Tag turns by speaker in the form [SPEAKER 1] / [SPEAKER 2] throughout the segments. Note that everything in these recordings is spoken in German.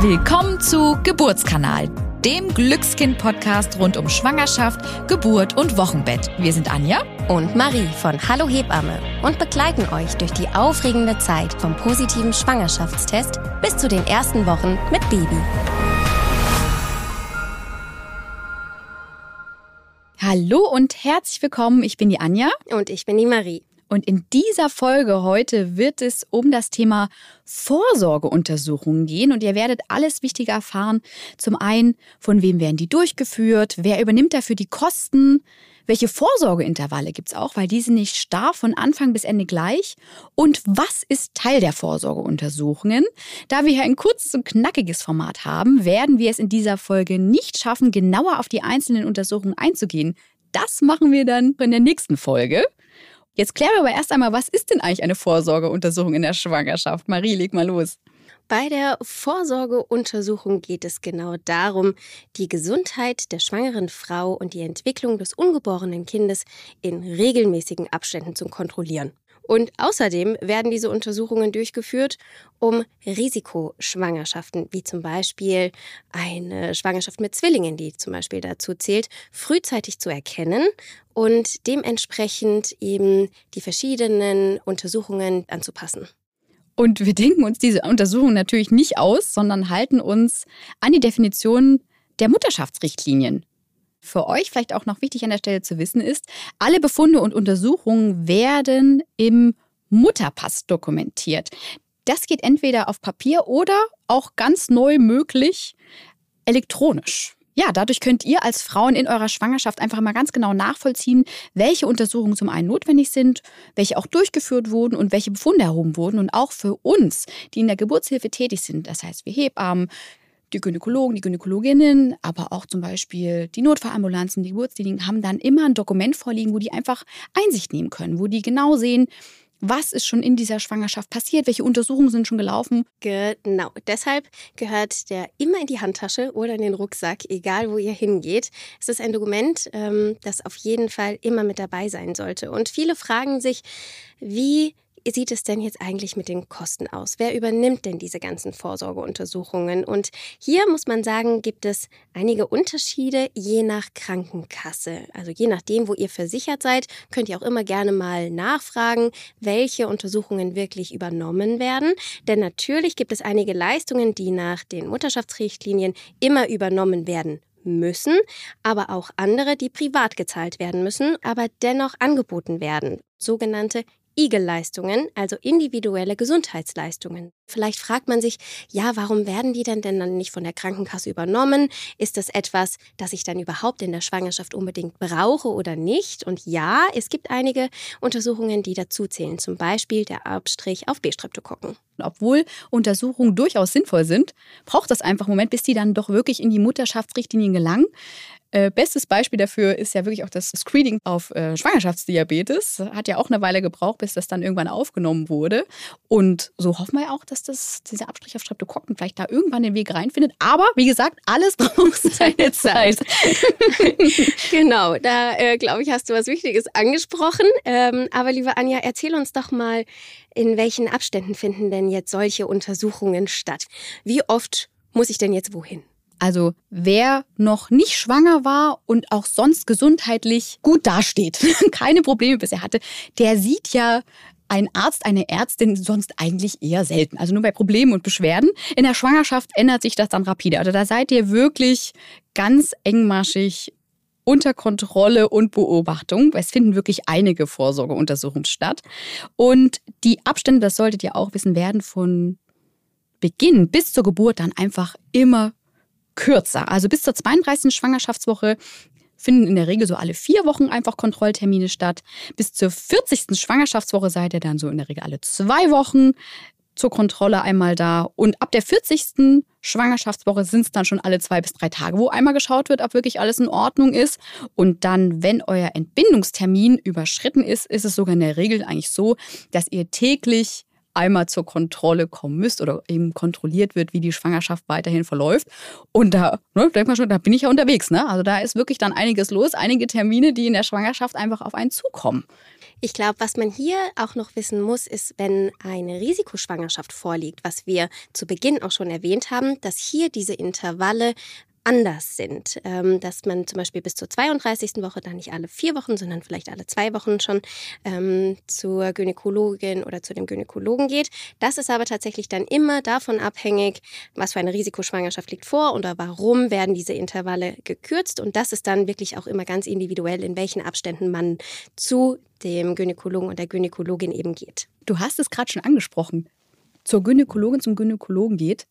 [SPEAKER 1] Willkommen zu Geburtskanal, dem Glückskind-Podcast rund um Schwangerschaft, Geburt und Wochenbett. Wir sind Anja
[SPEAKER 2] und Marie von Hallo Hebamme und begleiten euch durch die aufregende Zeit vom positiven Schwangerschaftstest bis zu den ersten Wochen mit Baby.
[SPEAKER 1] Hallo und herzlich willkommen. Ich bin die Anja.
[SPEAKER 2] Und ich bin die Marie.
[SPEAKER 1] Und in dieser Folge heute wird es um das Thema Vorsorgeuntersuchungen gehen. Und ihr werdet alles Wichtige erfahren. Zum einen, von wem werden die durchgeführt? Wer übernimmt dafür die Kosten? Welche Vorsorgeintervalle gibt es auch, weil die sind nicht starr von Anfang bis Ende gleich? Und was ist Teil der Vorsorgeuntersuchungen? Da wir hier ein kurzes und knackiges Format haben, werden wir es in dieser Folge nicht schaffen, genauer auf die einzelnen Untersuchungen einzugehen. Das machen wir dann in der nächsten Folge. Jetzt klären wir aber erst einmal, was ist denn eigentlich eine Vorsorgeuntersuchung in der Schwangerschaft? Marie, leg mal los.
[SPEAKER 2] Bei der Vorsorgeuntersuchung geht es genau darum, die Gesundheit der schwangeren Frau und die Entwicklung des ungeborenen Kindes in regelmäßigen Abständen zu kontrollieren. Und außerdem werden diese Untersuchungen durchgeführt, um Risikoschwangerschaften, wie zum Beispiel eine Schwangerschaft mit Zwillingen, die zum Beispiel dazu zählt, frühzeitig zu erkennen und dementsprechend eben die verschiedenen Untersuchungen anzupassen.
[SPEAKER 1] Und wir denken uns diese Untersuchung natürlich nicht aus, sondern halten uns an die Definition der Mutterschaftsrichtlinien für euch vielleicht auch noch wichtig an der Stelle zu wissen ist, alle Befunde und Untersuchungen werden im Mutterpass dokumentiert. Das geht entweder auf Papier oder auch ganz neu möglich elektronisch. Ja, dadurch könnt ihr als Frauen in eurer Schwangerschaft einfach mal ganz genau nachvollziehen, welche Untersuchungen zum einen notwendig sind, welche auch durchgeführt wurden und welche Befunde erhoben wurden. Und auch für uns, die in der Geburtshilfe tätig sind, das heißt wir Hebammen, die Gynäkologen, die Gynäkologinnen, aber auch zum Beispiel die Notfallambulanzen, die Geburtskliniken haben dann immer ein Dokument vorliegen, wo die einfach Einsicht nehmen können, wo die genau sehen, was ist schon in dieser Schwangerschaft passiert? Welche Untersuchungen sind schon gelaufen?
[SPEAKER 2] Genau. Deshalb gehört der immer in die Handtasche oder in den Rucksack, egal wo ihr hingeht. Es ist ein Dokument, ähm, das auf jeden Fall immer mit dabei sein sollte. Und viele fragen sich, wie sieht es denn jetzt eigentlich mit den Kosten aus? Wer übernimmt denn diese ganzen Vorsorgeuntersuchungen? Und hier muss man sagen, gibt es einige Unterschiede je nach Krankenkasse. Also je nachdem, wo ihr versichert seid, könnt ihr auch immer gerne mal nachfragen, welche Untersuchungen wirklich übernommen werden. Denn natürlich gibt es einige Leistungen, die nach den Mutterschaftsrichtlinien immer übernommen werden müssen, aber auch andere, die privat gezahlt werden müssen, aber dennoch angeboten werden. Sogenannte IG-Leistungen, also individuelle Gesundheitsleistungen. Vielleicht fragt man sich, ja, warum werden die denn denn dann nicht von der Krankenkasse übernommen? Ist das etwas, das ich dann überhaupt in der Schwangerschaft unbedingt brauche oder nicht? Und ja, es gibt einige Untersuchungen, die dazu zählen, zum Beispiel der Abstrich auf B-Streptokokken.
[SPEAKER 1] Obwohl Untersuchungen durchaus sinnvoll sind, braucht das einfach einen Moment, bis die dann doch wirklich in die Mutterschaftsrichtlinien gelangen. Äh, bestes Beispiel dafür ist ja wirklich auch das Screening auf äh, Schwangerschaftsdiabetes. Hat ja auch eine Weile gebraucht, bis das dann irgendwann aufgenommen wurde. Und so hoffen wir auch, dass das, dieser Abstrich auf Streptokokken vielleicht da irgendwann den Weg reinfindet. Aber wie gesagt, alles braucht seine Zeit.
[SPEAKER 2] genau, da äh, glaube ich, hast du was Wichtiges angesprochen. Ähm, aber liebe Anja, erzähl uns doch mal, in welchen Abständen finden denn jetzt solche Untersuchungen statt? Wie oft muss ich denn jetzt wohin?
[SPEAKER 1] Also wer noch nicht schwanger war und auch sonst gesundheitlich gut dasteht, keine Probleme bisher hatte, der sieht ja ein Arzt, eine Ärztin sonst eigentlich eher selten. Also nur bei Problemen und Beschwerden. In der Schwangerschaft ändert sich das dann rapide. Also da seid ihr wirklich ganz engmaschig unter Kontrolle und Beobachtung. Es finden wirklich einige Vorsorgeuntersuchungen statt. Und die Abstände, das solltet ihr auch wissen, werden von Beginn bis zur Geburt dann einfach immer kürzer. Also bis zur 32. Schwangerschaftswoche finden in der Regel so alle vier Wochen einfach Kontrolltermine statt. Bis zur 40. Schwangerschaftswoche seid ihr dann so in der Regel alle zwei Wochen zur Kontrolle einmal da. Und ab der 40. Schwangerschaftswoche sind es dann schon alle zwei bis drei Tage, wo einmal geschaut wird, ob wirklich alles in Ordnung ist. Und dann, wenn euer Entbindungstermin überschritten ist, ist es sogar in der Regel eigentlich so, dass ihr täglich einmal zur Kontrolle kommen müsst oder eben kontrolliert wird, wie die Schwangerschaft weiterhin verläuft. Und da ne, denkt man schon, da bin ich ja unterwegs. Ne? Also da ist wirklich dann einiges los, einige Termine, die in der Schwangerschaft einfach auf einen zukommen.
[SPEAKER 2] Ich glaube, was man hier auch noch wissen muss, ist, wenn eine Risikoschwangerschaft vorliegt, was wir zu Beginn auch schon erwähnt haben, dass hier diese Intervalle anders sind. Ähm, dass man zum Beispiel bis zur 32. Woche dann nicht alle vier Wochen, sondern vielleicht alle zwei Wochen schon ähm, zur Gynäkologin oder zu dem Gynäkologen geht. Das ist aber tatsächlich dann immer davon abhängig, was für eine Risikoschwangerschaft liegt vor oder warum werden diese Intervalle gekürzt. Und das ist dann wirklich auch immer ganz individuell, in welchen Abständen man zu dem Gynäkologen und der Gynäkologin eben geht.
[SPEAKER 1] Du hast es gerade schon angesprochen. Zur Gynäkologin, zum Gynäkologen geht.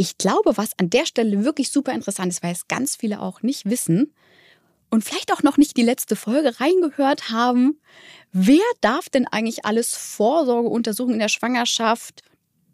[SPEAKER 1] Ich glaube, was an der Stelle wirklich super interessant ist, weil es ganz viele auch nicht wissen und vielleicht auch noch nicht die letzte Folge reingehört haben, wer darf denn eigentlich alles Vorsorgeuntersuchungen in der Schwangerschaft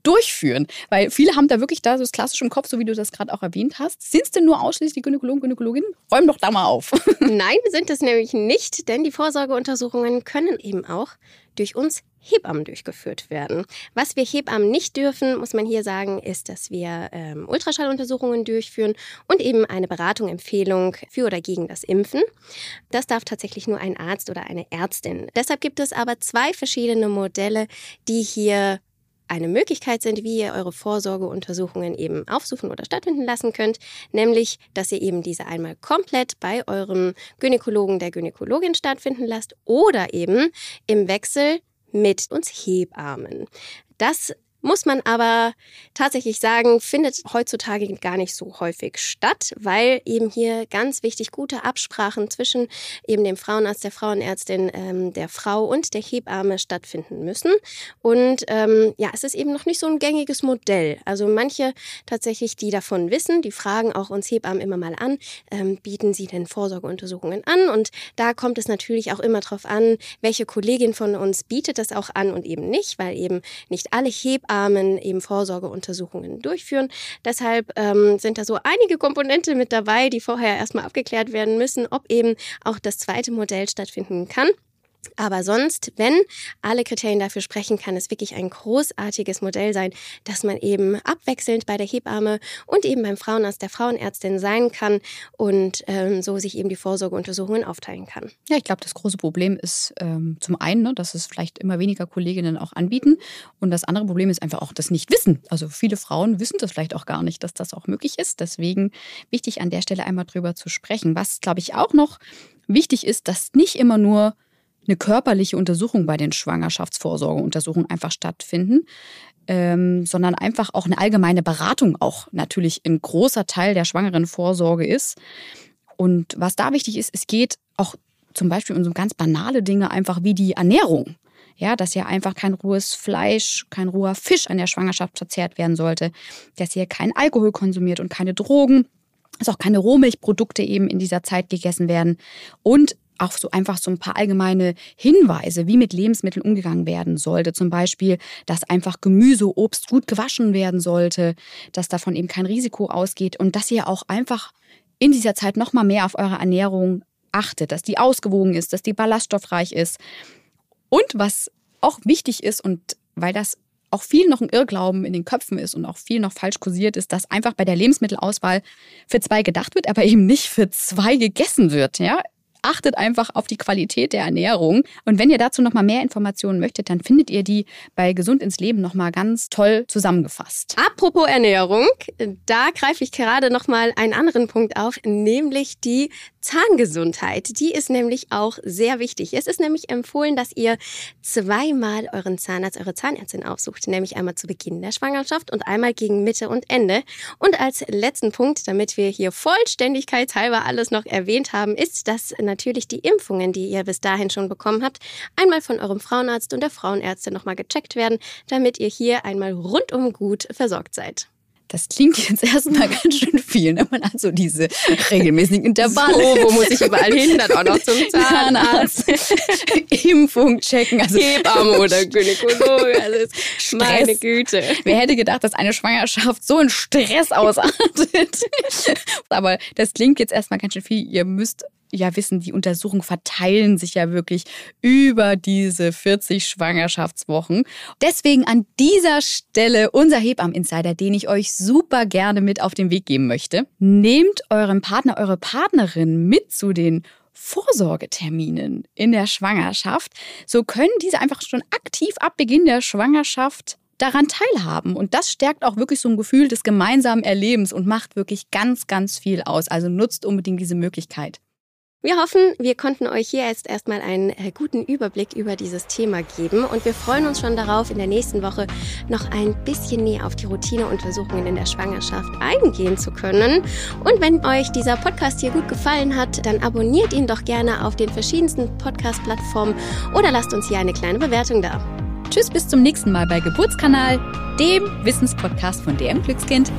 [SPEAKER 1] durchführen? Weil viele haben da wirklich da so das Klassische im Kopf, so wie du das gerade auch erwähnt hast. Sind es denn nur ausschließlich Gynäkologen, Gynäkologinnen? Räum doch da mal auf.
[SPEAKER 2] Nein, sind es nämlich nicht, denn die Vorsorgeuntersuchungen können eben auch durch uns Hebammen durchgeführt werden. Was wir Hebammen nicht dürfen, muss man hier sagen, ist, dass wir ähm, Ultraschalluntersuchungen durchführen und eben eine Beratung, Empfehlung für oder gegen das Impfen. Das darf tatsächlich nur ein Arzt oder eine Ärztin. Deshalb gibt es aber zwei verschiedene Modelle, die hier eine Möglichkeit sind, wie ihr eure Vorsorgeuntersuchungen eben aufsuchen oder stattfinden lassen könnt, nämlich, dass ihr eben diese einmal komplett bei eurem Gynäkologen, der Gynäkologin stattfinden lasst oder eben im Wechsel mit uns Hebammen. Das muss man aber tatsächlich sagen, findet heutzutage gar nicht so häufig statt, weil eben hier ganz wichtig gute Absprachen zwischen eben dem Frauenarzt, der Frauenärztin, ähm, der Frau und der Hebamme stattfinden müssen. Und ähm, ja, es ist eben noch nicht so ein gängiges Modell. Also manche tatsächlich, die davon wissen, die fragen auch uns Hebammen immer mal an, ähm, bieten sie denn Vorsorgeuntersuchungen an? Und da kommt es natürlich auch immer darauf an, welche Kollegin von uns bietet das auch an und eben nicht, weil eben nicht alle Hebammen Hebammen eben Vorsorgeuntersuchungen durchführen. Deshalb ähm, sind da so einige Komponente mit dabei, die vorher erstmal abgeklärt werden müssen, ob eben auch das zweite Modell stattfinden kann. Aber sonst, wenn alle Kriterien dafür sprechen, kann es wirklich ein großartiges Modell sein, dass man eben abwechselnd bei der Hebamme und eben beim Frauenarzt der Frauenärztin sein kann und ähm, so sich eben die Vorsorgeuntersuchungen aufteilen kann.
[SPEAKER 1] Ja, ich glaube, das große Problem ist ähm, zum einen, ne, dass es vielleicht immer weniger Kolleginnen auch anbieten. Und das andere Problem ist einfach auch das Nichtwissen. Also viele Frauen wissen das vielleicht auch gar nicht, dass das auch möglich ist. Deswegen wichtig an der Stelle einmal drüber zu sprechen. Was, glaube ich, auch noch wichtig ist, dass nicht immer nur eine körperliche Untersuchung bei den Schwangerschaftsvorsorgeuntersuchungen einfach stattfinden, ähm, sondern einfach auch eine allgemeine Beratung auch natürlich ein großer Teil der schwangeren Vorsorge ist. Und was da wichtig ist, es geht auch zum Beispiel um so ganz banale Dinge einfach wie die Ernährung. Ja, dass ja einfach kein rohes Fleisch, kein roher Fisch an der Schwangerschaft verzehrt werden sollte, dass ihr kein Alkohol konsumiert und keine Drogen, dass auch keine Rohmilchprodukte eben in dieser Zeit gegessen werden und auch so einfach so ein paar allgemeine Hinweise, wie mit Lebensmitteln umgegangen werden sollte. Zum Beispiel, dass einfach Gemüse, Obst gut gewaschen werden sollte, dass davon eben kein Risiko ausgeht und dass ihr auch einfach in dieser Zeit noch mal mehr auf eure Ernährung achtet, dass die ausgewogen ist, dass die ballaststoffreich ist. Und was auch wichtig ist und weil das auch viel noch ein Irrglauben in den Köpfen ist und auch viel noch falsch kursiert ist, dass einfach bei der Lebensmittelauswahl für zwei gedacht wird, aber eben nicht für zwei gegessen wird. Ja, achtet einfach auf die Qualität der Ernährung. Und wenn ihr dazu noch mal mehr Informationen möchtet, dann findet ihr die bei Gesund ins Leben noch mal ganz toll zusammengefasst.
[SPEAKER 2] Apropos Ernährung, da greife ich gerade noch mal einen anderen Punkt auf, nämlich die Zahngesundheit. Die ist nämlich auch sehr wichtig. Es ist nämlich empfohlen, dass ihr zweimal euren Zahnarzt, eure Zahnärztin aufsucht, nämlich einmal zu Beginn der Schwangerschaft und einmal gegen Mitte und Ende. Und als letzten Punkt, damit wir hier vollständigkeitshalber alles noch erwähnt haben, ist, dass natürlich die Impfungen, die ihr bis dahin schon bekommen habt, einmal von eurem Frauenarzt und der Frauenärztin nochmal gecheckt werden, damit ihr hier einmal rundum gut versorgt seid.
[SPEAKER 1] Das klingt jetzt erstmal ganz schön viel, ne? Man hat so diese regelmäßigen Intervalle.
[SPEAKER 2] So, wo muss ich überall hin? Dann auch noch zum Zahnarzt.
[SPEAKER 1] Impfung checken.
[SPEAKER 2] Also Hebamme oder Gynäkologe. Also meine Güte.
[SPEAKER 1] Wer hätte gedacht, dass eine Schwangerschaft so einen Stress ausartet? Aber das klingt jetzt erstmal ganz schön viel. Ihr müsst ja wissen, die Untersuchungen verteilen sich ja wirklich über diese 40 Schwangerschaftswochen. Deswegen an dieser Stelle unser Hebammen-Insider, den ich euch super gerne mit auf den Weg geben möchte. Nehmt euren Partner, eure Partnerin mit zu den Vorsorgeterminen in der Schwangerschaft. So können diese einfach schon aktiv ab Beginn der Schwangerschaft daran teilhaben. Und das stärkt auch wirklich so ein Gefühl des gemeinsamen Erlebens und macht wirklich ganz, ganz viel aus. Also nutzt unbedingt diese Möglichkeit.
[SPEAKER 2] Wir hoffen, wir konnten euch hier jetzt erstmal einen äh, guten Überblick über dieses Thema geben und wir freuen uns schon darauf, in der nächsten Woche noch ein bisschen näher auf die Routineuntersuchungen in der Schwangerschaft eingehen zu können. Und wenn euch dieser Podcast hier gut gefallen hat, dann abonniert ihn doch gerne auf den verschiedensten Podcast-Plattformen oder lasst uns hier eine kleine Bewertung da.
[SPEAKER 1] Tschüss, bis zum nächsten Mal bei Geburtskanal, dem Wissenspodcast von DM Glückskind.